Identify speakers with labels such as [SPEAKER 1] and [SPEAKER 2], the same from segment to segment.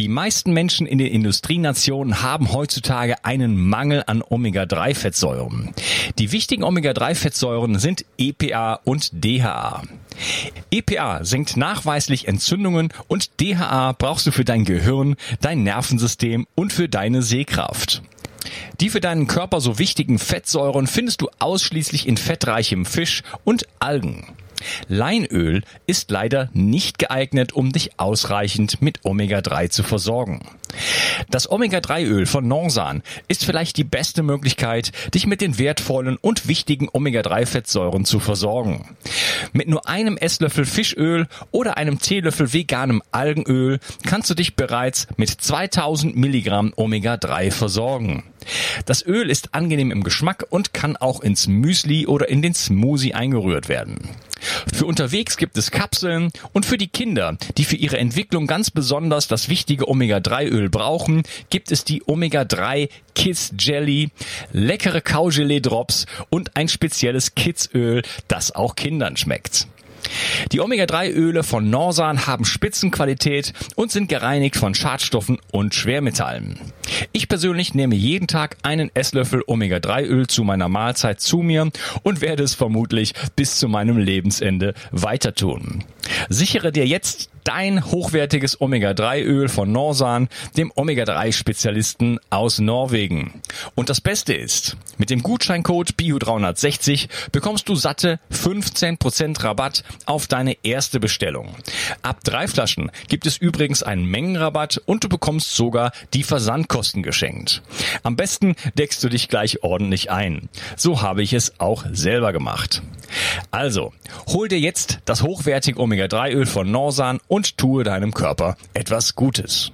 [SPEAKER 1] Die meisten Menschen in den Industrienationen haben heutzutage einen Mangel an Omega-3-Fettsäuren. Die wichtigen Omega-3-Fettsäuren sind EPA und DHA. EPA senkt nachweislich Entzündungen und DHA brauchst du für dein Gehirn, dein Nervensystem und für deine Sehkraft. Die für deinen Körper so wichtigen Fettsäuren findest du ausschließlich in fettreichem Fisch und Algen. Leinöl ist leider nicht geeignet, um dich ausreichend mit Omega-3 zu versorgen. Das Omega-3-Öl von Norsan ist vielleicht die beste Möglichkeit, dich mit den wertvollen und wichtigen Omega-3-Fettsäuren zu versorgen. Mit nur einem Esslöffel Fischöl oder einem Teelöffel veganem Algenöl kannst du dich bereits mit 2000 Milligramm Omega-3 versorgen. Das Öl ist angenehm im Geschmack und kann auch ins Müsli oder in den Smoothie eingerührt werden. Für unterwegs gibt es Kapseln und für die Kinder, die für ihre Entwicklung ganz besonders das wichtige Omega-3-Öl brauchen, gibt es die Omega-3 Kids Jelly, leckere Kaugelee Drops und ein spezielles Kids Öl, das auch Kindern schmeckt. Die Omega-3-Öle von Norsan haben Spitzenqualität und sind gereinigt von Schadstoffen und Schwermetallen. Ich persönlich nehme jeden Tag einen Esslöffel Omega-3-Öl zu meiner Mahlzeit zu mir und werde es vermutlich bis zu meinem Lebensende weiter tun. Sichere dir jetzt dein hochwertiges Omega-3-Öl von Norsan, dem Omega-3-Spezialisten aus Norwegen. Und das Beste ist, mit dem Gutscheincode BIO360 bekommst du satte 15% Rabatt auf deine erste Bestellung. Ab drei Flaschen gibt es übrigens einen Mengenrabatt und du bekommst sogar die Versandkosten geschenkt. Am besten deckst du dich gleich ordentlich ein. So habe ich es auch selber gemacht. Also, hol dir jetzt das hochwertige Omega-3-Öl von Norsan und tue deinem Körper etwas Gutes.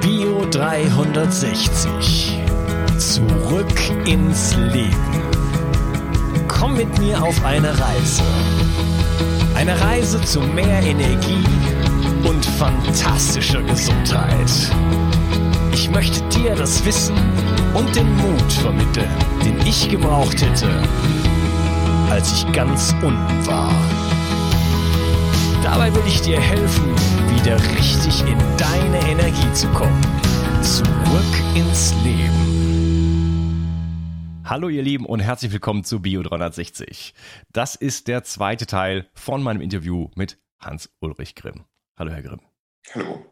[SPEAKER 2] Bio 360. Zurück ins Leben. Komm mit mir auf eine Reise. Eine Reise zu mehr Energie und fantastischer Gesundheit. Ich möchte dir das Wissen und den Mut vermitteln, den ich gebraucht hätte, als ich ganz unten war. Dabei will ich dir helfen, wieder richtig in deine Energie zu kommen. Zurück ins Leben.
[SPEAKER 1] Hallo ihr Lieben und herzlich willkommen zu Bio 360. Das ist der zweite Teil von meinem Interview mit Hans-Ulrich Grimm. Hallo Herr Grimm.
[SPEAKER 3] Hallo.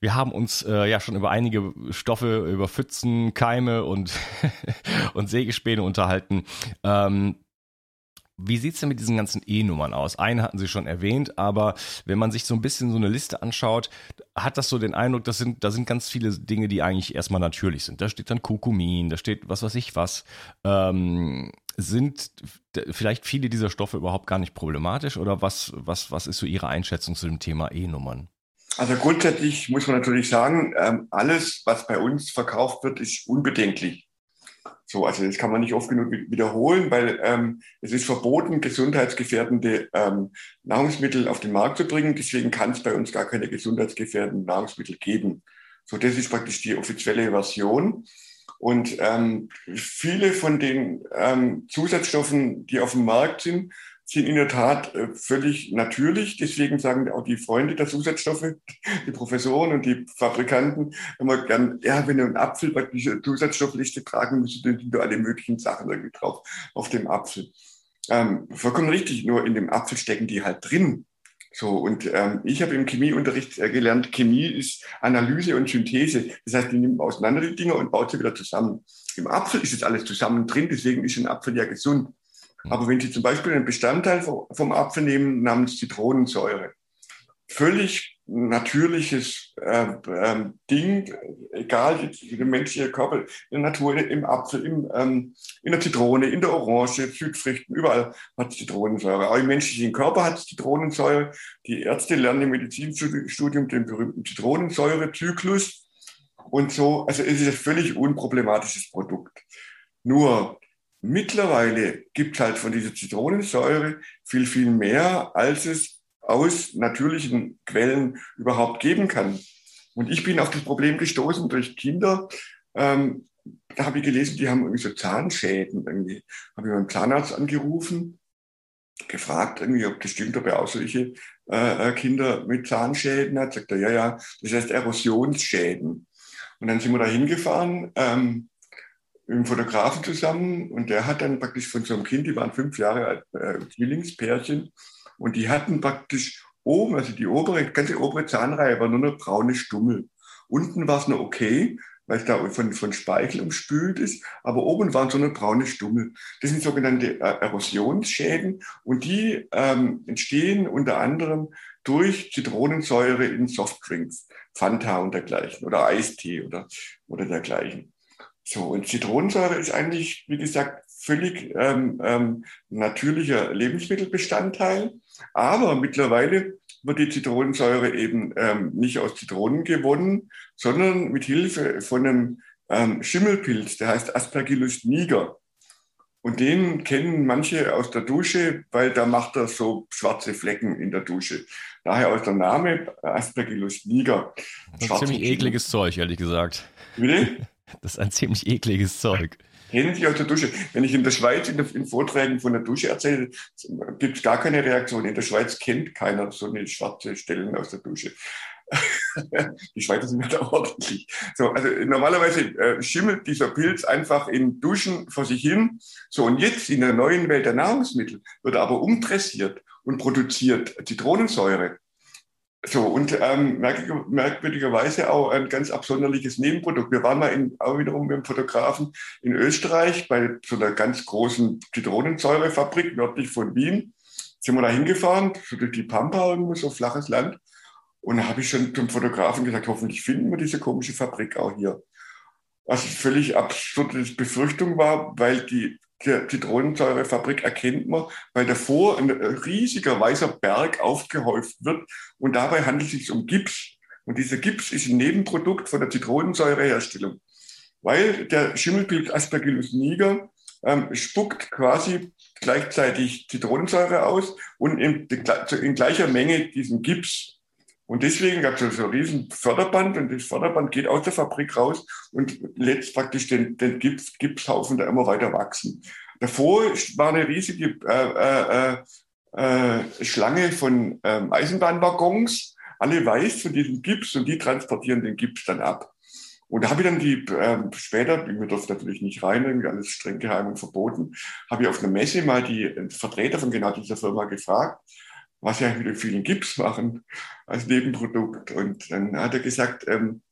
[SPEAKER 1] Wir haben uns äh, ja schon über einige Stoffe, über Pfützen, Keime und, und Sägespäne unterhalten. Ähm, wie sieht's denn mit diesen ganzen E-Nummern aus? Eine hatten Sie schon erwähnt, aber wenn man sich so ein bisschen so eine Liste anschaut, hat das so den Eindruck, das sind, da sind ganz viele Dinge, die eigentlich erstmal natürlich sind. Da steht dann Kurkumin, da steht was weiß ich was. Ähm, sind vielleicht viele dieser Stoffe überhaupt gar nicht problematisch oder was, was, was ist so Ihre Einschätzung zu dem Thema E-Nummern?
[SPEAKER 3] Also grundsätzlich muss man natürlich sagen, ähm, alles, was bei uns verkauft wird, ist unbedenklich. So, also das kann man nicht oft genug wiederholen, weil ähm, es ist verboten, gesundheitsgefährdende ähm, Nahrungsmittel auf den Markt zu bringen. Deswegen kann es bei uns gar keine gesundheitsgefährdenden Nahrungsmittel geben. So, das ist praktisch die offizielle Version. Und ähm, viele von den ähm, Zusatzstoffen, die auf dem Markt sind, sind in der Tat äh, völlig natürlich. Deswegen sagen auch die Freunde der Zusatzstoffe, die Professoren und die Fabrikanten immer gern, ja, wenn du einen Apfel bei dieser Zusatzstoffliste tragen müsstest, dann sind da alle möglichen Sachen irgendwie drauf auf dem Apfel. Ähm, vollkommen richtig, nur in dem Apfel stecken die halt drin. So, und ähm, ich habe im Chemieunterricht äh, gelernt, Chemie ist Analyse und Synthese. Das heißt, die nimmt auseinander die Dinge und baut sie wieder zusammen. Im Apfel ist jetzt alles zusammen drin, deswegen ist ein Apfel ja gesund. Aber wenn Sie zum Beispiel einen Bestandteil vom Apfel nehmen namens Zitronensäure, völlig natürliches äh, äh, Ding, egal wie der menschliche Körper, in der Natur, im Apfel, im, ähm, in der Zitrone, in der Orange, Südfrüchten, überall hat Zitronensäure. Auch im menschlichen Körper hat Zitronensäure. Die Ärzte lernen im Medizinstudium den berühmten Zitronensäurezyklus. Und so, also es ist ein völlig unproblematisches Produkt. Nur Mittlerweile gibt es halt von dieser Zitronensäure viel, viel mehr, als es aus natürlichen Quellen überhaupt geben kann. Und ich bin auf das Problem gestoßen durch Kinder. Ähm, da habe ich gelesen, die haben irgendwie so Zahnschäden irgendwie. Habe ich meinen Zahnarzt angerufen gefragt, irgendwie, ob das stimmt, ob er auch solche äh, äh, Kinder mit Zahnschäden hat. Sagt er, ja, ja, das heißt Erosionsschäden. Und dann sind wir da hingefahren, ähm, mit einem Fotografen zusammen und der hat dann praktisch von so einem Kind, die waren fünf Jahre alt, äh, Zwillingspärchen, und die hatten praktisch oben, also die obere, ganze obere Zahnreihe war nur eine braune Stummel. Unten war es noch okay, weil es da von, von Speichel umspült ist, aber oben waren so eine braune Stummel. Das sind sogenannte äh, Erosionsschäden und die ähm, entstehen unter anderem durch Zitronensäure in Softdrinks, Fanta und dergleichen oder Eistee oder, oder dergleichen. So, und Zitronensäure ist eigentlich, wie gesagt, völlig ähm, ähm, natürlicher Lebensmittelbestandteil. Aber mittlerweile wird die Zitronensäure eben ähm, nicht aus Zitronen gewonnen, sondern mit Hilfe von einem ähm, Schimmelpilz, der heißt Aspergillus niger. Und den kennen manche aus der Dusche, weil da macht er so schwarze Flecken in der Dusche. Daher aus der Name Aspergillus niger.
[SPEAKER 4] Das ist ziemlich ekliges Zeug, ehrlich gesagt.
[SPEAKER 3] Bitte?
[SPEAKER 4] Das ist ein ziemlich ekliges Zeug.
[SPEAKER 3] Kennen Sie aus der Dusche? Wenn ich in der Schweiz in, in Vorträgen von der Dusche erzähle, gibt es gar keine Reaktion. In der Schweiz kennt keiner so eine schwarze Stellen aus der Dusche. Die Schweizer sind ja da ordentlich. So, also normalerweise äh, schimmelt dieser Pilz einfach in Duschen vor sich hin. So, und jetzt in der neuen Welt der Nahrungsmittel wird er aber umdressiert und produziert Zitronensäure. So, und ähm, merkwürdigerweise auch ein ganz absonderliches Nebenprodukt. Wir waren mal in, auch wiederum mit dem Fotografen in Österreich bei so einer ganz großen Zitronensäurefabrik nördlich von Wien. Sind wir da hingefahren, so durch die Pampa, irgendwo so flaches Land. Und da habe ich schon zum Fotografen gesagt, hoffentlich finden wir diese komische Fabrik auch hier. Was völlig absurde Befürchtung war, weil die der Zitronensäurefabrik erkennt man, weil davor ein riesiger weißer Berg aufgehäuft wird und dabei handelt es sich um Gips. Und dieser Gips ist ein Nebenprodukt von der Zitronensäureherstellung, weil der Schimmelpilz Aspergillus niger ähm, spuckt quasi gleichzeitig Zitronensäure aus und in, in gleicher Menge diesen Gips. Und deswegen gab es so ein riesen Förderband und das Förderband geht aus der Fabrik raus und lässt praktisch den, den Gips, Gipshaufen da immer weiter wachsen. Davor war eine riesige äh, äh, äh, Schlange von ähm, Eisenbahnwaggons, alle weiß von diesem Gips und die transportieren den Gips dann ab. Und da habe ich dann die ähm, später, mir durfte natürlich nicht rein, irgendwie alles streng geheim und verboten, habe ich auf einer Messe mal die Vertreter von genau dieser Firma gefragt, was sie eigentlich mit dem vielen Gips machen als Nebenprodukt. Und dann hat er gesagt, ähm,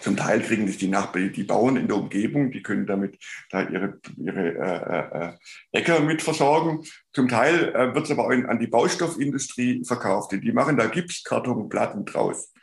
[SPEAKER 3] zum Teil kriegen das die Nachbarn, die Bauern in der Umgebung, die können damit da ihre, ihre äh, äh, Äcker mit versorgen. Zum Teil äh, wird es aber auch in, an die Baustoffindustrie verkauft. Die machen da Gipskartonplatten draus.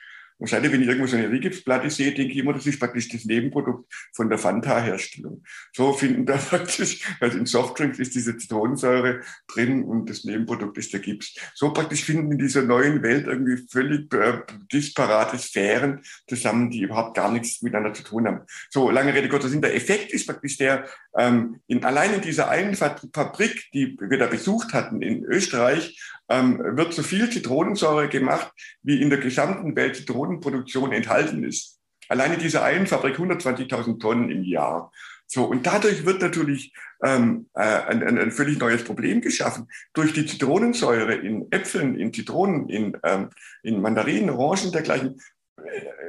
[SPEAKER 3] Und seitdem, wenn ich irgendwo so eine Rigipsplatte sehe, denke ich immer, das ist praktisch das Nebenprodukt von der Fanta-Herstellung. So finden da praktisch, also in Softdrinks ist diese Zitronensäure drin und das Nebenprodukt ist der Gips. So praktisch finden in dieser neuen Welt irgendwie völlig äh, disparate Sphären zusammen, die überhaupt gar nichts miteinander zu tun haben. So, lange Rede, kurzer Sinn. Der Effekt ist praktisch der, ähm, in, allein in dieser einen Fabrik, die wir da besucht hatten in Österreich, ähm, wird so viel Zitronensäure gemacht, wie in der gesamten Welt Zitronenproduktion enthalten ist. Alleine diese einen Fabrik 120.000 Tonnen im Jahr. So, und dadurch wird natürlich ähm, äh, ein, ein, ein völlig neues Problem geschaffen. Durch die Zitronensäure in Äpfeln, in Zitronen, in, ähm, in Mandarinen, Orangen dergleichen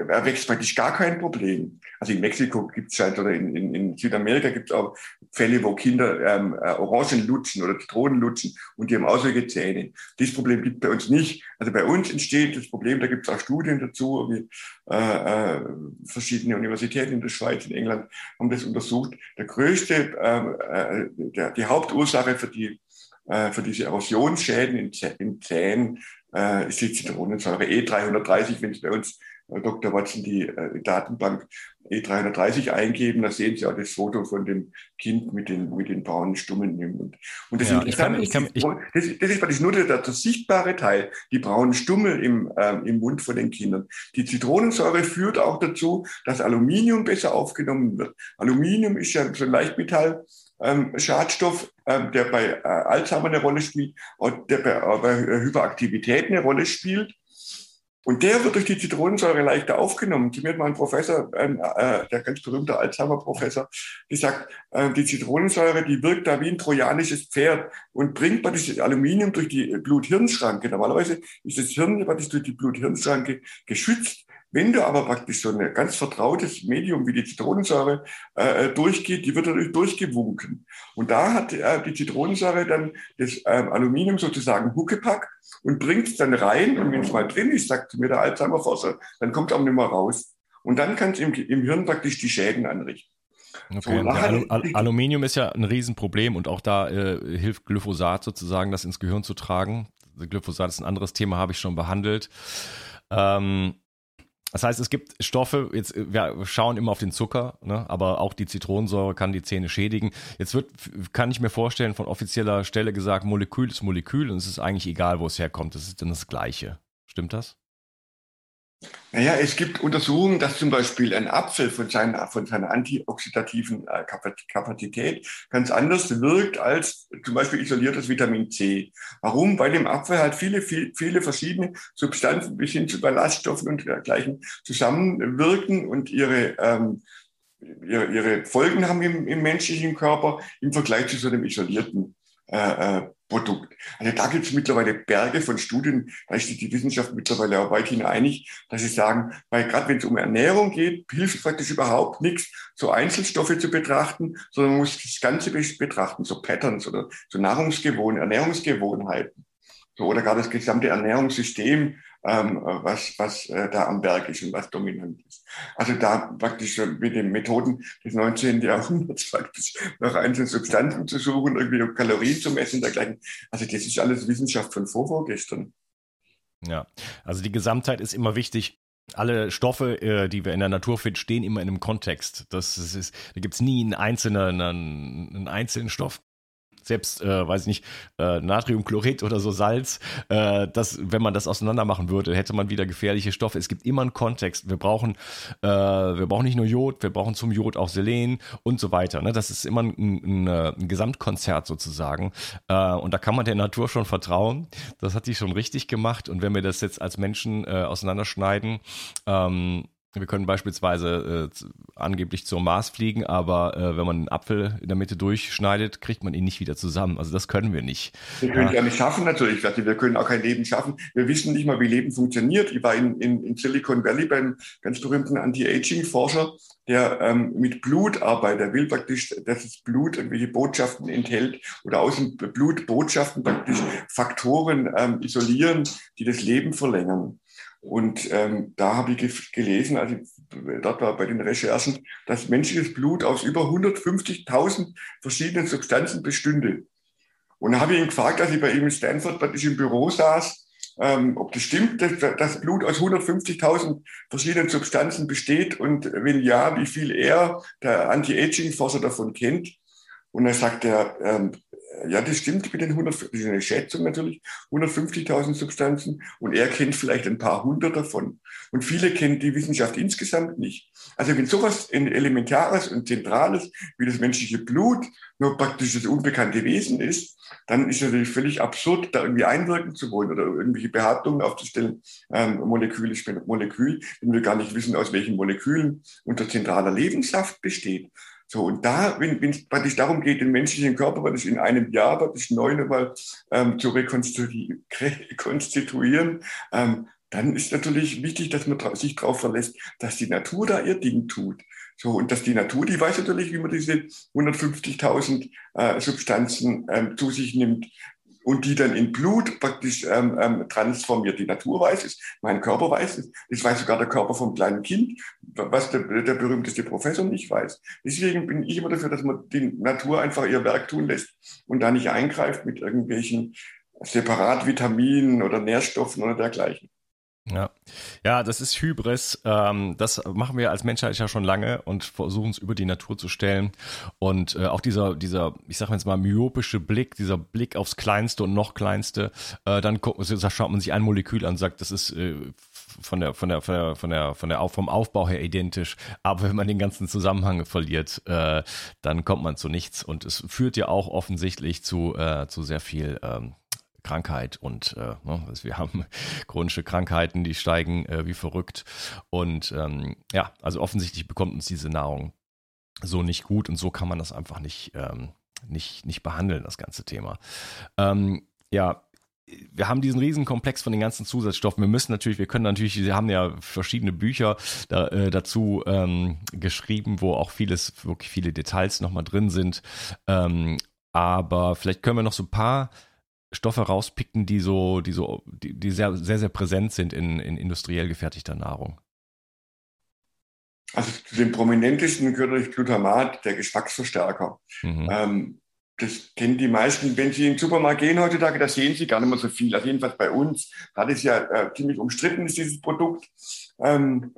[SPEAKER 3] erwächst praktisch gar kein Problem. Also in Mexiko gibt es halt oder in, in, in Südamerika gibt es auch Fälle, wo Kinder ähm, äh, Orangen lutschen oder Zitronen lutschen und die haben solche Zähne. Dieses Problem gibt bei uns nicht. Also bei uns entsteht das Problem, da gibt es auch Studien dazu, wie, äh, äh, verschiedene Universitäten in der Schweiz, in England haben das untersucht. Der größte, ähm, äh, der, die Hauptursache für die äh, für diese Erosionsschäden in, Zähnen äh, ist die Zitronensäure E330, wenn es bei uns äh, Dr. Watson die äh, Datenbank E330 eingeben, da sehen Sie auch das Foto von dem Kind mit den, mit den braunen Stummeln im Mund. Und das, ja, ich kann, ich kann, ich, das, das ist praktisch nur der, der, sichtbare Teil, die braunen Stummel im, äh, im Mund von den Kindern. Die Zitronensäure führt auch dazu, dass Aluminium besser aufgenommen wird. Aluminium ist ja so ein Leichtmetall, ähm, Schadstoff, ähm, der bei äh, Alzheimer eine Rolle spielt und der bei, äh, bei Hyperaktivität eine Rolle spielt. Und der wird durch die Zitronensäure leichter aufgenommen. Zu mir mal ein Professor, ein, äh, der ganz berühmte Alzheimer-Professor, gesagt, äh, die Zitronensäure, die wirkt da wie ein trojanisches Pferd und bringt praktisch das Aluminium durch die Blut-Hirn-Schranke. Normalerweise ist das Hirn praktisch durch die Blut-Hirn-Schranke geschützt. Wenn du aber praktisch so ein ganz vertrautes Medium wie die Zitronensäure äh, äh, durchgeht, die wird dadurch durchgewunken. Und da hat äh, die Zitronensäure dann das ähm, Aluminium sozusagen Huckepack und bringt es dann rein. Und wenn es mal drin ist, sagt mir der Alzheimer-Forscher, dann kommt es auch nicht mehr raus. Und dann kann es im, im Hirn praktisch die Schäden anrichten.
[SPEAKER 4] Okay. So, Al Al Aluminium ist ja ein Riesenproblem und auch da äh, hilft Glyphosat sozusagen, das ins Gehirn zu tragen. Glyphosat ist ein anderes Thema, habe ich schon behandelt. Ähm, das heißt, es gibt Stoffe, jetzt, wir schauen immer auf den Zucker, ne, aber auch die Zitronensäure kann die Zähne schädigen. Jetzt wird, kann ich mir vorstellen, von offizieller Stelle gesagt, Molekül ist Molekül und es ist eigentlich egal, wo es herkommt. Das ist dann das Gleiche. Stimmt das?
[SPEAKER 3] Naja, es gibt Untersuchungen, dass zum Beispiel ein Apfel von seiner, von seiner antioxidativen äh, Kapazität ganz anders wirkt als zum Beispiel isoliertes Vitamin C. Warum? Weil im Apfel halt viele, viele, viele verschiedene Substanzen bis hin zu Ballaststoffen und dergleichen zusammenwirken und ihre, ähm, ihre, ihre Folgen haben im, im menschlichen Körper im Vergleich zu so einem isolierten äh, äh Produkt. Also da gibt es mittlerweile Berge von Studien, da ist die Wissenschaft mittlerweile auch weithin einig, dass sie sagen, weil gerade wenn es um Ernährung geht, hilft praktisch überhaupt nichts, so Einzelstoffe zu betrachten, sondern man muss das Ganze betrachten, so Patterns oder so Nahrungsgewohnheiten, Ernährungsgewohnheiten. So, oder gar das gesamte Ernährungssystem was, was äh, da am Berg ist und was dominant ist. Also da praktisch mit den Methoden des 19. Jahrhunderts praktisch nach einzelnen Substanzen zu suchen, irgendwie Kalorien zu messen dergleichen. Also das ist alles Wissenschaft von vor, vorgestern.
[SPEAKER 4] Ja, also die Gesamtheit ist immer wichtig alle Stoffe, äh, die wir in der Natur finden, stehen immer in einem Kontext. Das ist, da gibt's nie einen einzelnen, einen, einen einzelnen Stoff, selbst, äh, weiß ich nicht, äh, Natriumchlorid oder so Salz, äh, das, wenn man das auseinander machen würde, hätte man wieder gefährliche Stoffe. Es gibt immer einen Kontext. Wir brauchen, äh, wir brauchen nicht nur Jod, wir brauchen zum Jod auch Selen und so weiter. Ne? Das ist immer ein, ein, ein Gesamtkonzert sozusagen. Äh, und da kann man der Natur schon vertrauen. Das hat die schon richtig gemacht. Und wenn wir das jetzt als Menschen äh, auseinanderschneiden, ähm, wir können beispielsweise äh, angeblich zum Mars fliegen, aber äh, wenn man einen Apfel in der Mitte durchschneidet, kriegt man ihn nicht wieder zusammen. Also das können wir nicht.
[SPEAKER 3] Wir können ja, ja nicht schaffen natürlich. Wir können auch kein Leben schaffen. Wir wissen nicht mal, wie Leben funktioniert. Ich war in, in, in Silicon Valley beim ganz berühmten Anti-Aging-Forscher, der ähm, mit Blut arbeitet. Der will praktisch, dass das Blut irgendwelche Botschaften enthält oder aus dem Blut Botschaften praktisch Faktoren ähm, isolieren, die das Leben verlängern. Und ähm, da habe ich gelesen, also dort war bei den Recherchen, dass menschliches Blut aus über 150.000 verschiedenen Substanzen bestünde. Und da habe ich ihn gefragt, als ich bei ihm in Stanford praktisch im Büro saß, ähm, ob das stimmt, dass das Blut aus 150.000 verschiedenen Substanzen besteht und wenn ja, wie viel er, der Anti-Aging-Forscher, davon kennt. Und er sagt er, ähm, ja, das stimmt mit den 100, das ist eine Schätzung natürlich, 150.000 Substanzen und er kennt vielleicht ein paar hundert davon. Und viele kennen die Wissenschaft insgesamt nicht. Also wenn sowas Elementares und Zentrales wie das menschliche Blut nur praktisch das unbekannte Wesen ist, dann ist es natürlich völlig absurd, da irgendwie einwirken zu wollen oder irgendwelche Behauptungen aufzustellen, ähm, Molekül ist Molekül, wenn wir gar nicht wissen, aus welchen Molekülen unser zentraler Lebenssaft besteht. So, und da, wenn es praktisch darum geht, den menschlichen Körper praktisch in einem Jahr praktisch neu nochmal ähm, zu rekonstituieren, ähm, dann ist natürlich wichtig, dass man sich darauf verlässt, dass die Natur da ihr Ding tut. So, und dass die Natur, die weiß natürlich, wie man diese 150.000 äh, Substanzen ähm, zu sich nimmt, und die dann in Blut praktisch ähm, ähm, transformiert. Die Natur weiß es, mein Körper weiß es, das weiß sogar der Körper vom kleinen Kind, was der, der berühmteste Professor nicht weiß. Deswegen bin ich immer dafür, dass man die Natur einfach ihr Werk tun lässt und da nicht eingreift mit irgendwelchen Separatvitaminen oder Nährstoffen oder dergleichen.
[SPEAKER 4] Ja, ja, das ist Hybris. Ähm, das machen wir als Menschheit ja schon lange und versuchen es über die Natur zu stellen. Und äh, auch dieser, dieser, ich sag jetzt mal, myopische Blick, dieser Blick aufs Kleinste und noch Kleinste, äh, dann guckt, schaut man sich ein Molekül an, und sagt, das ist äh, von der, von der, von der, von der, von der, vom Aufbau her identisch. Aber wenn man den ganzen Zusammenhang verliert, äh, dann kommt man zu nichts. Und es führt ja auch offensichtlich zu, äh, zu sehr viel ähm, Krankheit und äh, ne, also wir haben chronische Krankheiten, die steigen äh, wie verrückt und ähm, ja, also offensichtlich bekommt uns diese Nahrung so nicht gut und so kann man das einfach nicht ähm, nicht nicht behandeln, das ganze Thema. Ähm, ja, wir haben diesen Riesenkomplex von den ganzen Zusatzstoffen. Wir müssen natürlich, wir können natürlich, wir haben ja verschiedene Bücher da, äh, dazu ähm, geschrieben, wo auch vieles, wirklich viele Details nochmal drin sind. Ähm, aber vielleicht können wir noch so ein paar Stoffe rauspicken, die so, die so, die, die sehr, sehr, sehr präsent sind in, in industriell gefertigter Nahrung.
[SPEAKER 3] Also zu den prominentesten gehört natürlich Glutamat, der Geschmacksverstärker. Mhm. Ähm, das kennen die meisten, wenn sie in den Supermarkt gehen heutzutage, da sehen sie gar nicht mehr so viel. Also jedenfalls bei uns, da ist ja äh, ziemlich umstritten, ist dieses Produkt. Ähm,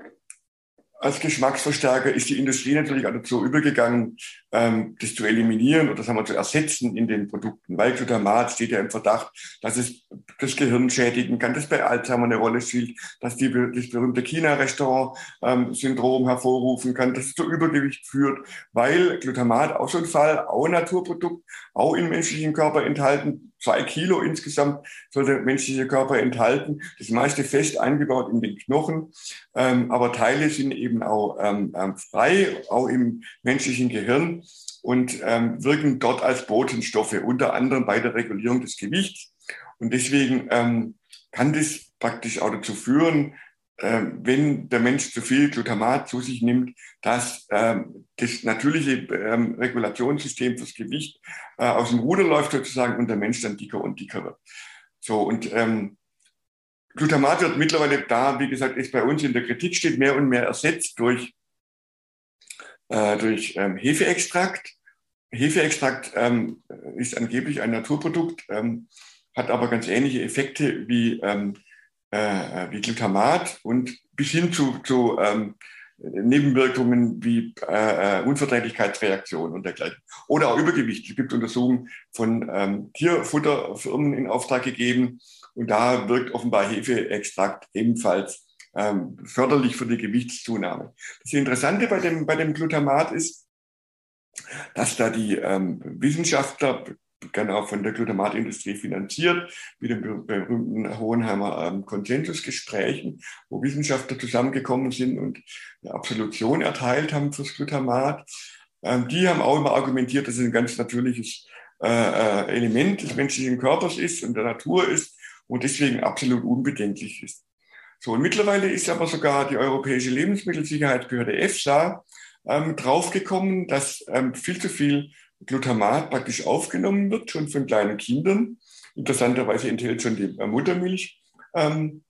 [SPEAKER 3] als Geschmacksverstärker ist die Industrie natürlich auch dazu übergegangen, ähm, das zu eliminieren oder sagen wir, zu ersetzen in den Produkten. Weil Glutamat steht ja im Verdacht, dass es das Gehirn schädigen kann, dass bei Alzheimer eine Rolle spielt, dass die, das berühmte China-Restaurant-Syndrom ähm, hervorrufen kann, dass es zu Übergewicht führt, weil Glutamat auch ein Fall, auch Naturprodukt, auch im menschlichen Körper enthalten, zwei Kilo insgesamt soll der menschliche Körper enthalten. Das meiste fest eingebaut in den Knochen, ähm, aber Teile sind eben auch ähm, ähm, frei, auch im menschlichen Gehirn und ähm, wirken dort als Botenstoffe, unter anderem bei der Regulierung des Gewichts. Und deswegen ähm, kann das praktisch auch dazu führen, ähm, wenn der Mensch zu viel Glutamat zu sich nimmt, dass ähm, das natürliche ähm, Regulationssystem fürs Gewicht äh, aus dem Ruder läuft sozusagen und der Mensch dann dicker und dicker wird. So und ähm, Glutamat wird mittlerweile da, wie gesagt, ist bei uns in der Kritik steht, mehr und mehr ersetzt durch, äh, durch ähm, Hefeextrakt. Hefeextrakt ähm, ist angeblich ein Naturprodukt, ähm, hat aber ganz ähnliche Effekte wie ähm, äh, wie Glutamat und bis hin zu, zu ähm, Nebenwirkungen wie äh, äh, Unverträglichkeitsreaktionen und dergleichen. Oder auch Übergewicht. Es gibt Untersuchungen von ähm, Tierfutterfirmen in Auftrag gegeben und da wirkt offenbar Hefeextrakt ebenfalls ähm, förderlich für die Gewichtszunahme. Das Interessante bei dem, bei dem Glutamat ist, dass da die ähm, Wissenschaftler gerne auch von der Glutamatindustrie finanziert, mit den berühmten Hohenheimer ähm, Konsensusgesprächen, wo Wissenschaftler zusammengekommen sind und eine Absolution erteilt haben fürs Glutamat. Ähm, die haben auch immer argumentiert, dass es ein ganz natürliches äh, äh, Element des menschlichen Körpers ist und der Natur ist und deswegen absolut unbedenklich ist. So, und mittlerweile ist aber sogar die Europäische Lebensmittelsicherheitsbehörde EFSA ähm, draufgekommen, dass ähm, viel zu viel Glutamat praktisch aufgenommen wird, schon von kleinen Kindern. Interessanterweise enthält schon die Muttermilch ähm,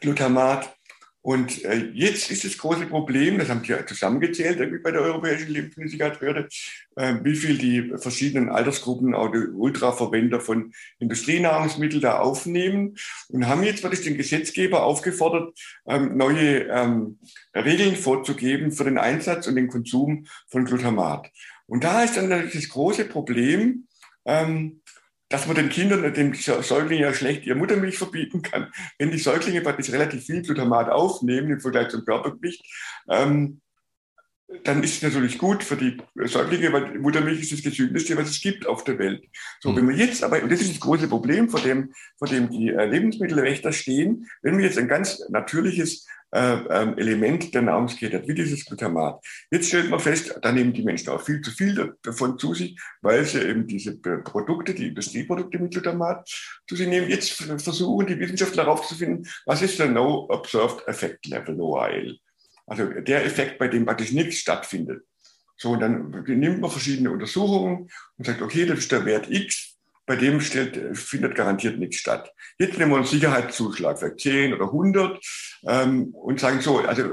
[SPEAKER 3] Glutamat. Und äh, jetzt ist das große Problem, das haben die zusammengezählt irgendwie bei der Europäischen Lebensmittelsicherheitsbehörde, äh, wie viel die verschiedenen Altersgruppen, auch die Ultraverwender von Industrienahrungsmitteln da aufnehmen und haben jetzt wirklich den Gesetzgeber aufgefordert, ähm, neue ähm, Regeln vorzugeben für den Einsatz und den Konsum von Glutamat. Und da ist dann natürlich das große Problem, ähm, dass man den Kindern, dem Säugling ja schlecht ihre Muttermilch verbieten kann. Wenn die Säuglinge praktisch relativ viel Glutamat aufnehmen im Vergleich zum Körpergewicht, ähm, dann ist es natürlich gut für die Säuglinge, weil Muttermilch ist das gesündeste, was es gibt auf der Welt. So, wenn wir jetzt aber, und das ist das große Problem, vor dem, vor dem die äh, Lebensmittelrechter stehen, wenn wir jetzt ein ganz natürliches äh, ähm, Element der Nahrungskette hat, wie dieses Glutamat. Jetzt stellt man fest, da nehmen die Menschen auch viel zu viel davon zu sich, weil sie eben diese Produkte, die Industrieprodukte mit Glutamat zu sich nehmen. Jetzt versuchen die Wissenschaftler herauszufinden, was ist der No Observed Effect Level, NOAL. Also der Effekt, bei dem praktisch nichts stattfindet. So, und dann nimmt man verschiedene Untersuchungen und sagt, okay, das ist der Wert X, bei dem stellt, findet garantiert nichts statt. Jetzt nehmen wir einen Sicherheitszuschlag, vielleicht 10 oder 100, ähm, und sagen so, also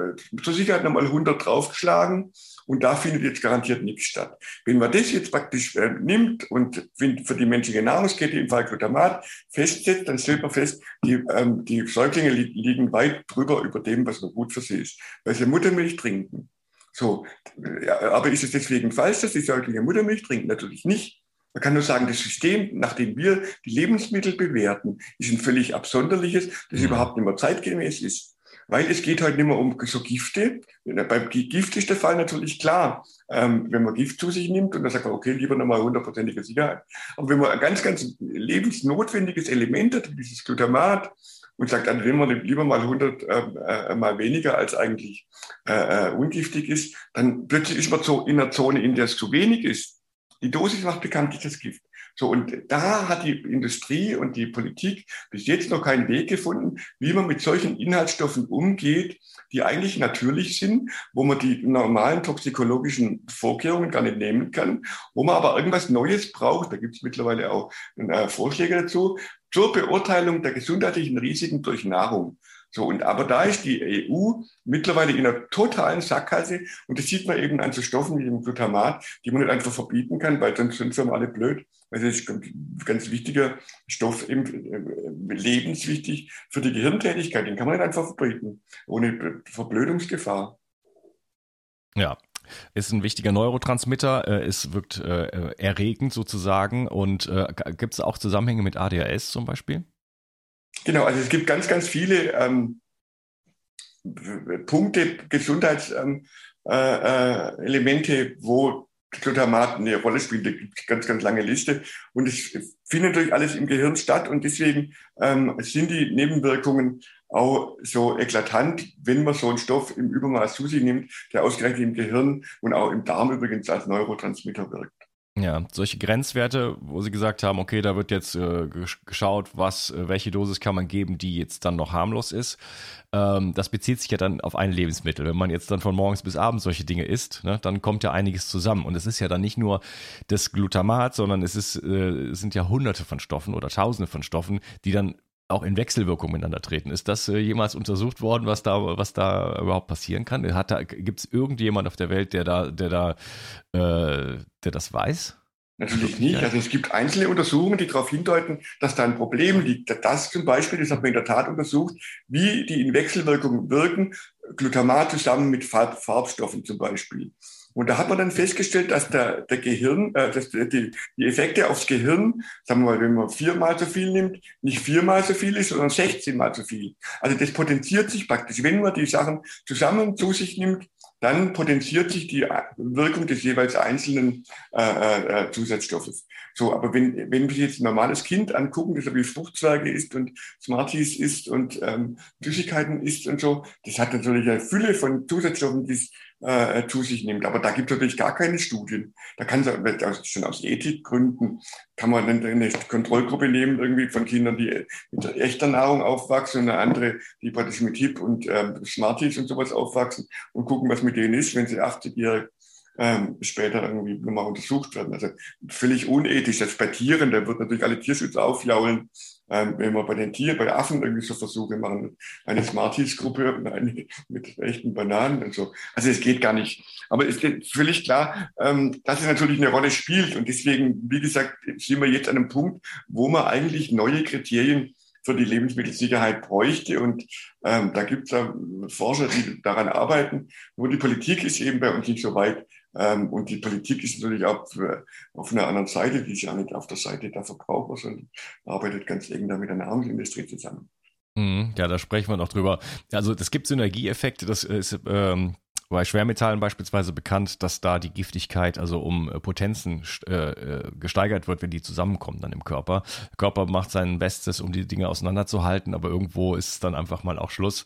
[SPEAKER 3] zur Sicherheit nochmal 100 draufgeschlagen und da findet jetzt garantiert nichts statt. Wenn man das jetzt praktisch äh, nimmt und für die menschliche Nahrungskette im Fall Glutamat festsetzt, dann stellt man fest, die, ähm, die Säuglinge li liegen weit drüber über dem, was noch gut für sie ist, weil sie Muttermilch trinken. So, ja, aber ist es deswegen falsch, dass die Säuglinge Muttermilch trinken? Natürlich nicht. Man kann nur sagen, das System, nach dem wir die Lebensmittel bewerten, ist ein völlig absonderliches, das mhm. überhaupt nicht mehr zeitgemäß ist. Weil es geht halt nicht mehr um so Gifte. Beim Gift ist der Fall natürlich klar. Ähm, wenn man Gift zu sich nimmt und dann sagt man, okay, lieber nochmal hundertprozentige Sicherheit. Aber wenn man ein ganz, ganz lebensnotwendiges Element hat, dieses Glutamat, und sagt, dann nehmen wir lieber mal 100 äh, äh, mal weniger, als eigentlich äh, äh, ungiftig ist, dann plötzlich ist man so in einer Zone, in der es zu wenig ist. Die Dosis macht bekanntlich das Gift. So, und da hat die Industrie und die Politik bis jetzt noch keinen Weg gefunden, wie man mit solchen Inhaltsstoffen umgeht, die eigentlich natürlich sind, wo man die normalen toxikologischen Vorkehrungen gar nicht nehmen kann, wo man aber irgendwas Neues braucht. Da gibt es mittlerweile auch äh, Vorschläge dazu, zur Beurteilung der gesundheitlichen Risiken durch Nahrung. So, und aber da ist die EU mittlerweile in einer totalen Sackgasse und das sieht man eben an so Stoffen wie dem Glutamat, die man nicht einfach verbieten kann, weil sonst sind wir alle blöd. Weil das ist ein ganz wichtiger Stoff, äh, lebenswichtig für die Gehirntätigkeit. Den kann man nicht einfach verbieten, ohne Verblödungsgefahr.
[SPEAKER 4] Ja, ist ein wichtiger Neurotransmitter, äh, es wirkt äh, erregend sozusagen und gibt es auch Zusammenhänge mit ADHS zum Beispiel?
[SPEAKER 3] Genau, also es gibt ganz, ganz viele ähm, Punkte, Gesundheitselemente, ähm, äh, wo Glutamat eine Rolle spielt. Da gibt es ganz, ganz lange Liste. Und es findet natürlich alles im Gehirn statt und deswegen ähm, sind die Nebenwirkungen auch so eklatant, wenn man so einen Stoff im Übermaß zu sich nimmt, der ausgerechnet im Gehirn und auch im Darm übrigens als Neurotransmitter wirkt.
[SPEAKER 4] Ja, solche Grenzwerte, wo Sie gesagt haben, okay, da wird jetzt äh, geschaut, was, äh, welche Dosis kann man geben, die jetzt dann noch harmlos ist. Ähm, das bezieht sich ja dann auf ein Lebensmittel. Wenn man jetzt dann von morgens bis abends solche Dinge isst, ne, dann kommt ja einiges zusammen. Und es ist ja dann nicht nur das Glutamat, sondern es ist, äh, es sind ja hunderte von Stoffen oder tausende von Stoffen, die dann auch in Wechselwirkung miteinander treten. Ist das äh, jemals untersucht worden, was da, was da überhaupt passieren kann? Gibt es irgendjemand auf der Welt, der da, der da, äh, der das weiß?
[SPEAKER 3] Natürlich nicht. Also es gibt einzelne Untersuchungen, die darauf hindeuten, dass da ein Problem liegt. Das zum Beispiel, das hat man in der Tat untersucht, wie die in Wechselwirkung wirken, Glutamat zusammen mit Farb, Farbstoffen zum Beispiel. Und da hat man dann festgestellt, dass der, der Gehirn, äh, dass die, die Effekte aufs Gehirn, sagen wir mal, wenn man viermal so viel nimmt, nicht viermal so viel ist, sondern 16 mal so viel. Also das potenziert sich praktisch. Wenn man die Sachen zusammen zu sich nimmt, dann potenziert sich die Wirkung des jeweils einzelnen äh, äh, äh Zusatzstoffes. So, aber wenn, wenn wir jetzt ein normales Kind angucken, das wie Fruchtzwerge isst und Smarties isst und ähm, Süßigkeiten isst und so, das hat natürlich eine Fülle von Zusatzstoffen, die äh, zu sich nimmt. Aber da gibt es natürlich gar keine Studien. Da kann es schon aus Ethikgründen, kann man eine Kontrollgruppe nehmen, irgendwie von Kindern, die mit echter Nahrung aufwachsen und eine andere, die praktisch mit Hip und ähm, Smarties und sowas aufwachsen und gucken, was mit denen ist, wenn sie 80-jährig ähm, später irgendwie nochmal untersucht werden. Also völlig unethisch. Das bei Tieren, da wird natürlich alle Tierschützer aufjaulen, ähm, wenn wir bei den Tieren, bei Affen irgendwie so Versuche machen, eine Smarties-Gruppe mit echten Bananen und so. Also es geht gar nicht. Aber es ist völlig klar, ähm, dass es natürlich eine Rolle spielt. Und deswegen, wie gesagt, sind wir jetzt an einem Punkt, wo man eigentlich neue Kriterien für die Lebensmittelsicherheit bräuchte. Und ähm, da gibt es ja Forscher, die daran arbeiten. Nur die Politik ist eben bei uns nicht so weit, ähm, und die Politik ist natürlich auch auf einer anderen Seite, die ist ja nicht auf der Seite der Verbraucher, sondern arbeitet ganz eng da mit der Nahrungsindustrie zusammen.
[SPEAKER 4] Mhm, ja, da sprechen wir noch drüber. Also es gibt Synergieeffekte, das ist ähm, bei Schwermetallen beispielsweise bekannt, dass da die Giftigkeit also um äh, Potenzen äh, äh, gesteigert wird, wenn die zusammenkommen dann im Körper. Der Körper macht sein Bestes, um die Dinge auseinanderzuhalten, aber irgendwo ist dann einfach mal auch Schluss.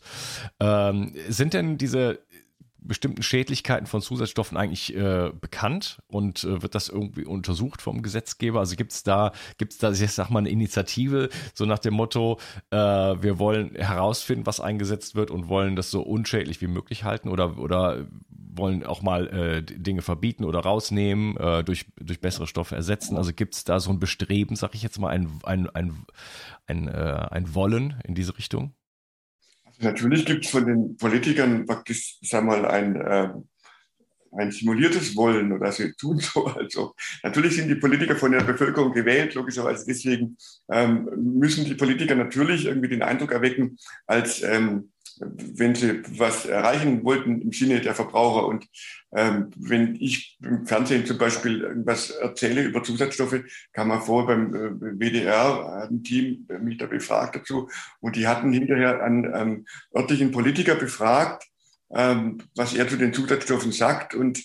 [SPEAKER 4] Ähm, sind denn diese bestimmten Schädlichkeiten von Zusatzstoffen eigentlich äh, bekannt und äh, wird das irgendwie untersucht vom Gesetzgeber? Also gibt es da, gibt es da, ich sag mal, eine Initiative, so nach dem Motto, äh, wir wollen herausfinden, was eingesetzt wird und wollen das so unschädlich wie möglich halten oder, oder wollen auch mal äh, Dinge verbieten oder rausnehmen, äh, durch, durch bessere Stoffe ersetzen. Also gibt es da so ein Bestreben, sag ich jetzt mal, ein, ein, ein, ein, äh, ein Wollen in diese Richtung?
[SPEAKER 3] Natürlich gibt es von den Politikern praktisch, sag mal, ein, äh, ein simuliertes Wollen oder sie tun so. Also natürlich sind die Politiker von der Bevölkerung gewählt, logischerweise deswegen ähm, müssen die Politiker natürlich irgendwie den Eindruck erwecken, als ähm, wenn sie was erreichen wollten im Sinne der Verbraucher. Und ähm, wenn ich im Fernsehen zum Beispiel irgendwas erzähle über Zusatzstoffe, kam man vor beim äh, WDR, ein Team mich da befragt dazu. Und die hatten hinterher einen ähm, örtlichen Politiker befragt, ähm, was er zu den Zusatzstoffen sagt. Und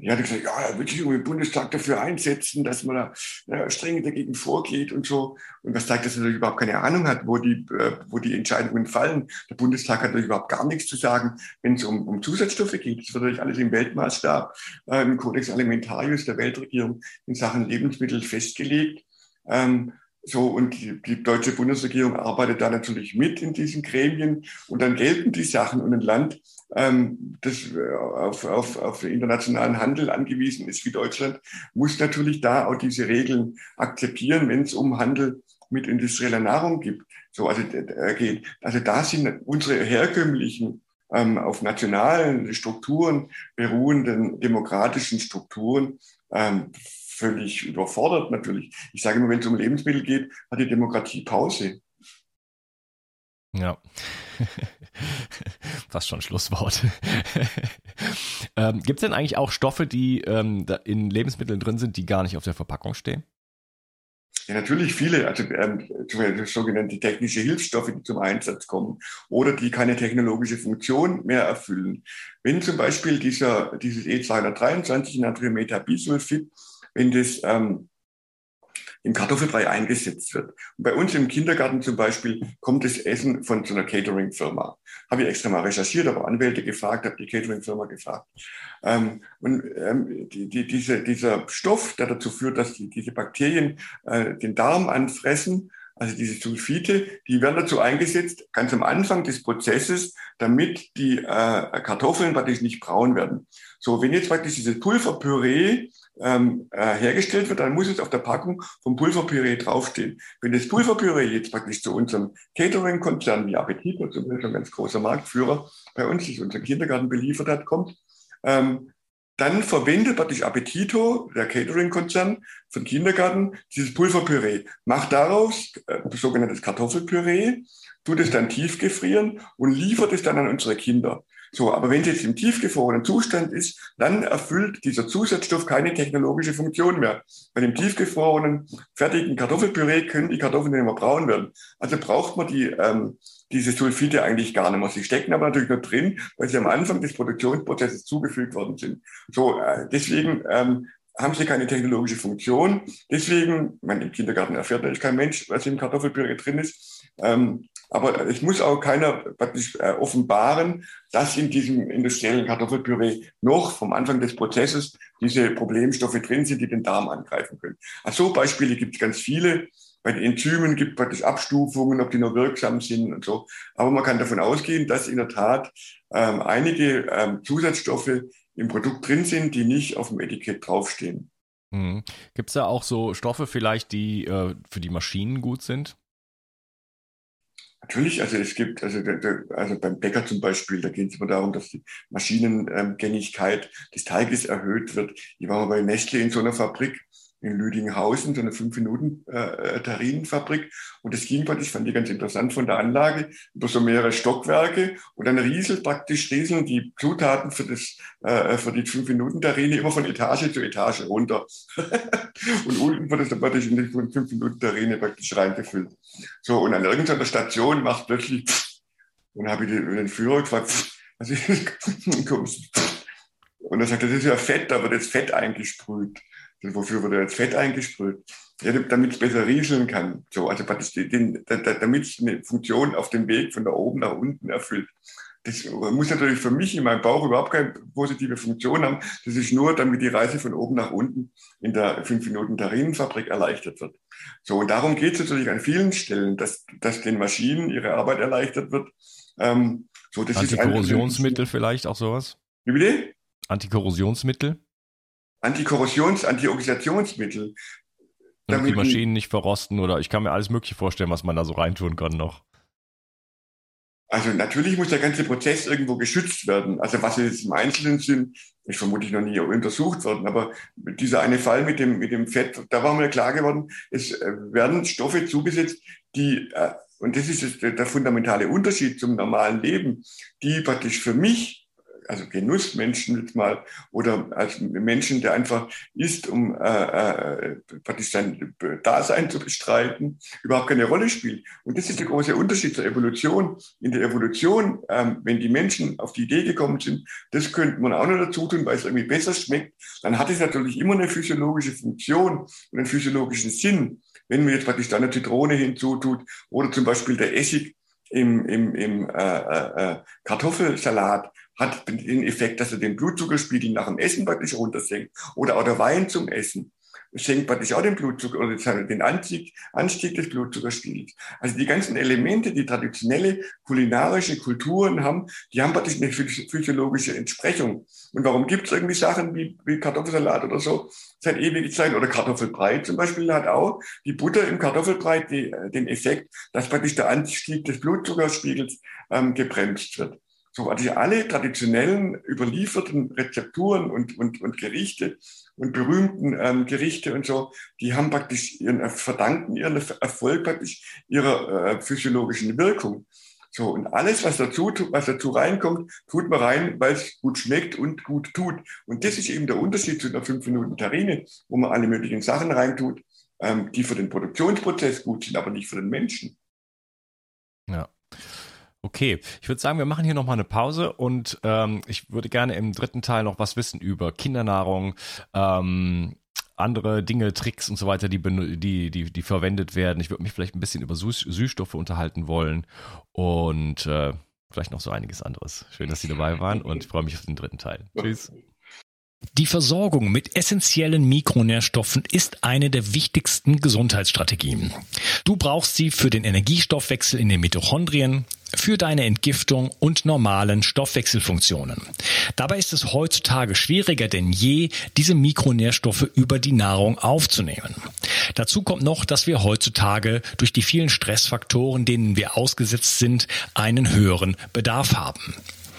[SPEAKER 3] die hatte gesagt, ja, er will sich im Bundestag dafür einsetzen, dass man da ja, streng dagegen vorgeht und so. Und das zeigt, dass er natürlich überhaupt keine Ahnung hat, wo die, äh, wo die Entscheidungen fallen. Der Bundestag hat natürlich überhaupt gar nichts zu sagen, wenn es um, um Zusatzstoffe geht. Das wird natürlich alles im Weltmaßstab, äh, im Codex Alimentarius der Weltregierung in Sachen Lebensmittel festgelegt. Ähm, so, und die, die, deutsche Bundesregierung arbeitet da natürlich mit in diesen Gremien und dann gelten die Sachen und ein Land, ähm, das äh, auf, auf, auf internationalen Handel angewiesen ist wie Deutschland, muss natürlich da auch diese Regeln akzeptieren, wenn es um Handel mit industrieller Nahrung gibt. So, also, äh, geht. also da sind unsere herkömmlichen ähm, auf nationalen Strukturen beruhenden demokratischen Strukturen ähm, völlig überfordert natürlich. Ich sage immer, wenn es um Lebensmittel geht, hat die Demokratie Pause.
[SPEAKER 4] Ja, fast schon Schlusswort. ähm, Gibt es denn eigentlich auch Stoffe, die ähm, in Lebensmitteln drin sind, die gar nicht auf der Verpackung stehen?
[SPEAKER 3] Ja, natürlich viele, also ähm, sogenannte technische Hilfsstoffe, die zum Einsatz kommen oder die keine technologische Funktion mehr erfüllen. Wenn zum Beispiel dieser, dieses E223 Natriumetabisulfid wenn das ähm, im Kartoffelbrei eingesetzt wird. Und bei uns im Kindergarten zum Beispiel kommt das Essen von so einer Catering-Firma. Habe ich extra mal recherchiert, aber Anwälte gefragt, habe die Catering-Firma gefragt. Ähm, und ähm, die, die, diese, dieser Stoff, der dazu führt, dass die, diese Bakterien äh, den Darm anfressen, also diese Sulfite, die werden dazu eingesetzt, ganz am Anfang des Prozesses, damit die äh, Kartoffeln praktisch nicht braun werden. So, wenn jetzt praktisch dieses Pulverpüree ähm, äh, hergestellt wird, dann muss es auf der Packung vom Pulverpüree draufstehen. Wenn das Pulverpüree jetzt praktisch zu unserem Catering-Konzern wie Appetit, zum Beispiel ein ganz großer Marktführer bei uns, sich unseren Kindergarten beliefert hat, kommt, ähm, dann verwendet praktisch Appetito, der Catering-Konzern den Kindergarten, dieses Pulverpüree, macht daraus äh, sogenanntes Kartoffelpüree, tut es dann tiefgefrieren und liefert es dann an unsere Kinder. So, aber wenn es jetzt im tiefgefrorenen Zustand ist, dann erfüllt dieser Zusatzstoff keine technologische Funktion mehr. Bei dem tiefgefrorenen, fertigen Kartoffelpüree können die Kartoffeln nicht mehr braun werden. Also braucht man die, ähm, diese Sulfite eigentlich gar nicht mehr. Sie stecken aber natürlich noch drin, weil sie am Anfang des Produktionsprozesses zugefügt worden sind. So, äh, deswegen ähm, haben sie keine technologische Funktion. Deswegen, man im Kindergarten erfährt natürlich kein Mensch, was im Kartoffelpüree drin ist. Ähm, aber es muss auch keiner äh, offenbaren, dass in diesem industriellen Kartoffelpüree noch vom Anfang des Prozesses diese Problemstoffe drin sind, die den Darm angreifen können. Also Beispiele gibt es ganz viele. Bei den Enzymen gibt es praktisch Abstufungen, ob die noch wirksam sind und so. Aber man kann davon ausgehen, dass in der Tat ähm, einige ähm, Zusatzstoffe im Produkt drin sind, die nicht auf dem Etikett draufstehen.
[SPEAKER 4] Mhm. Gibt es da auch so Stoffe vielleicht, die äh, für die Maschinen gut sind?
[SPEAKER 3] Natürlich, also es gibt, also, also beim Bäcker zum Beispiel, da geht es immer darum, dass die Maschinengängigkeit des Teiges erhöht wird. Ich war mal bei Nestle in so einer Fabrik in Lüdinghausen, so eine fünf minuten äh, Terrinenfabrik. Und das ging praktisch, fand ich ganz interessant von der Anlage, über so mehrere Stockwerke. Und dann rieselt praktisch, rieseln die Zutaten für, das, äh, für die fünf minuten Terrine immer von Etage zu Etage runter. und unten wird es dann praktisch in die fünf minuten Terrine praktisch reingefüllt. So, und an irgendeiner Station macht plötzlich, und habe ich den, Führer gefragt, also, und er sagt, das ist ja Fett, da wird jetzt Fett eingesprüht. Wofür wird jetzt Fett eingesprüht? Ja, damit es besser rieseln kann. So, also damit es eine Funktion auf dem Weg von da oben nach unten erfüllt. Das muss natürlich für mich in meinem Bauch überhaupt keine positive Funktion haben. Das ist nur, damit die Reise von oben nach unten in der 5 Minuten Tarinenfabrik erleichtert wird. So, und darum geht es natürlich an vielen Stellen, dass, dass den Maschinen ihre Arbeit erleichtert wird.
[SPEAKER 4] Ähm, so, das Antikorrosionsmittel vielleicht auch sowas?
[SPEAKER 3] Wie bitte?
[SPEAKER 4] Antikorrosionsmittel?
[SPEAKER 3] Antikorrosions-, Antioxidationsmittel.
[SPEAKER 4] Damit die Maschinen nicht verrosten oder ich kann mir alles Mögliche vorstellen, was man da so reintun kann noch.
[SPEAKER 3] Also natürlich muss der ganze Prozess irgendwo geschützt werden. Also was jetzt im Einzelnen sind, ist vermutlich noch nie untersucht worden. Aber dieser eine Fall mit dem, mit dem Fett, da war mir klar geworden, es äh, werden Stoffe zugesetzt, die äh, und das ist der, der fundamentale Unterschied zum normalen Leben, die praktisch für mich also Genussmenschen jetzt mal, oder als Menschen, der einfach isst, um äh, äh, praktisch sein Dasein zu bestreiten, überhaupt keine Rolle spielt. Und das ist der große Unterschied zur Evolution. In der Evolution, ähm, wenn die Menschen auf die Idee gekommen sind, das könnte man auch noch dazu tun, weil es irgendwie besser schmeckt, dann hat es natürlich immer eine physiologische Funktion und einen physiologischen Sinn. Wenn man jetzt praktisch da eine Zitrone hinzutut oder zum Beispiel der Essig im, im, im äh, äh, äh Kartoffelsalat, hat den Effekt, dass er den Blutzuckerspiegel nach dem Essen praktisch runtersenkt. Oder auch der Wein zum Essen senkt praktisch auch den Blutzucker oder den Anstieg, Anstieg des Blutzuckerspiegels. Also die ganzen Elemente, die traditionelle kulinarische Kulturen haben, die haben praktisch eine physiologische Entsprechung. Und warum gibt es irgendwie Sachen wie, wie Kartoffelsalat oder so seit ewiger Zeit oder Kartoffelbrei zum Beispiel hat auch die Butter im Kartoffelbrei die, den Effekt, dass praktisch der Anstieg des Blutzuckerspiegels ähm, gebremst wird. So, also alle traditionellen überlieferten Rezepturen und, und, und Gerichte und berühmten ähm, Gerichte und so, die haben praktisch ihren, äh, verdanken ihren Erfolg praktisch ihrer äh, physiologischen Wirkung. So, und alles, was dazu, was dazu reinkommt, tut man rein, weil es gut schmeckt und gut tut. Und das ist eben der Unterschied zu einer 5 Minuten Terrine, wo man alle möglichen Sachen reintut, ähm, die für den Produktionsprozess gut sind, aber nicht für den Menschen.
[SPEAKER 1] Okay, ich würde sagen, wir machen hier nochmal eine Pause und ähm, ich würde gerne im dritten Teil noch was wissen über Kindernahrung, ähm, andere Dinge, Tricks und so weiter, die, die, die, die verwendet werden. Ich würde mich vielleicht ein bisschen über Süß Süßstoffe unterhalten wollen und äh, vielleicht noch so einiges anderes. Schön, dass Sie dabei waren und ich freue mich auf den dritten Teil. Tschüss. Die Versorgung mit essentiellen Mikronährstoffen ist eine der wichtigsten Gesundheitsstrategien. Du brauchst sie für den Energiestoffwechsel in den Mitochondrien, für deine Entgiftung und normalen Stoffwechselfunktionen. Dabei ist es heutzutage schwieriger denn je, diese Mikronährstoffe über die Nahrung aufzunehmen. Dazu kommt noch, dass wir heutzutage durch die vielen Stressfaktoren, denen wir ausgesetzt sind, einen höheren Bedarf haben.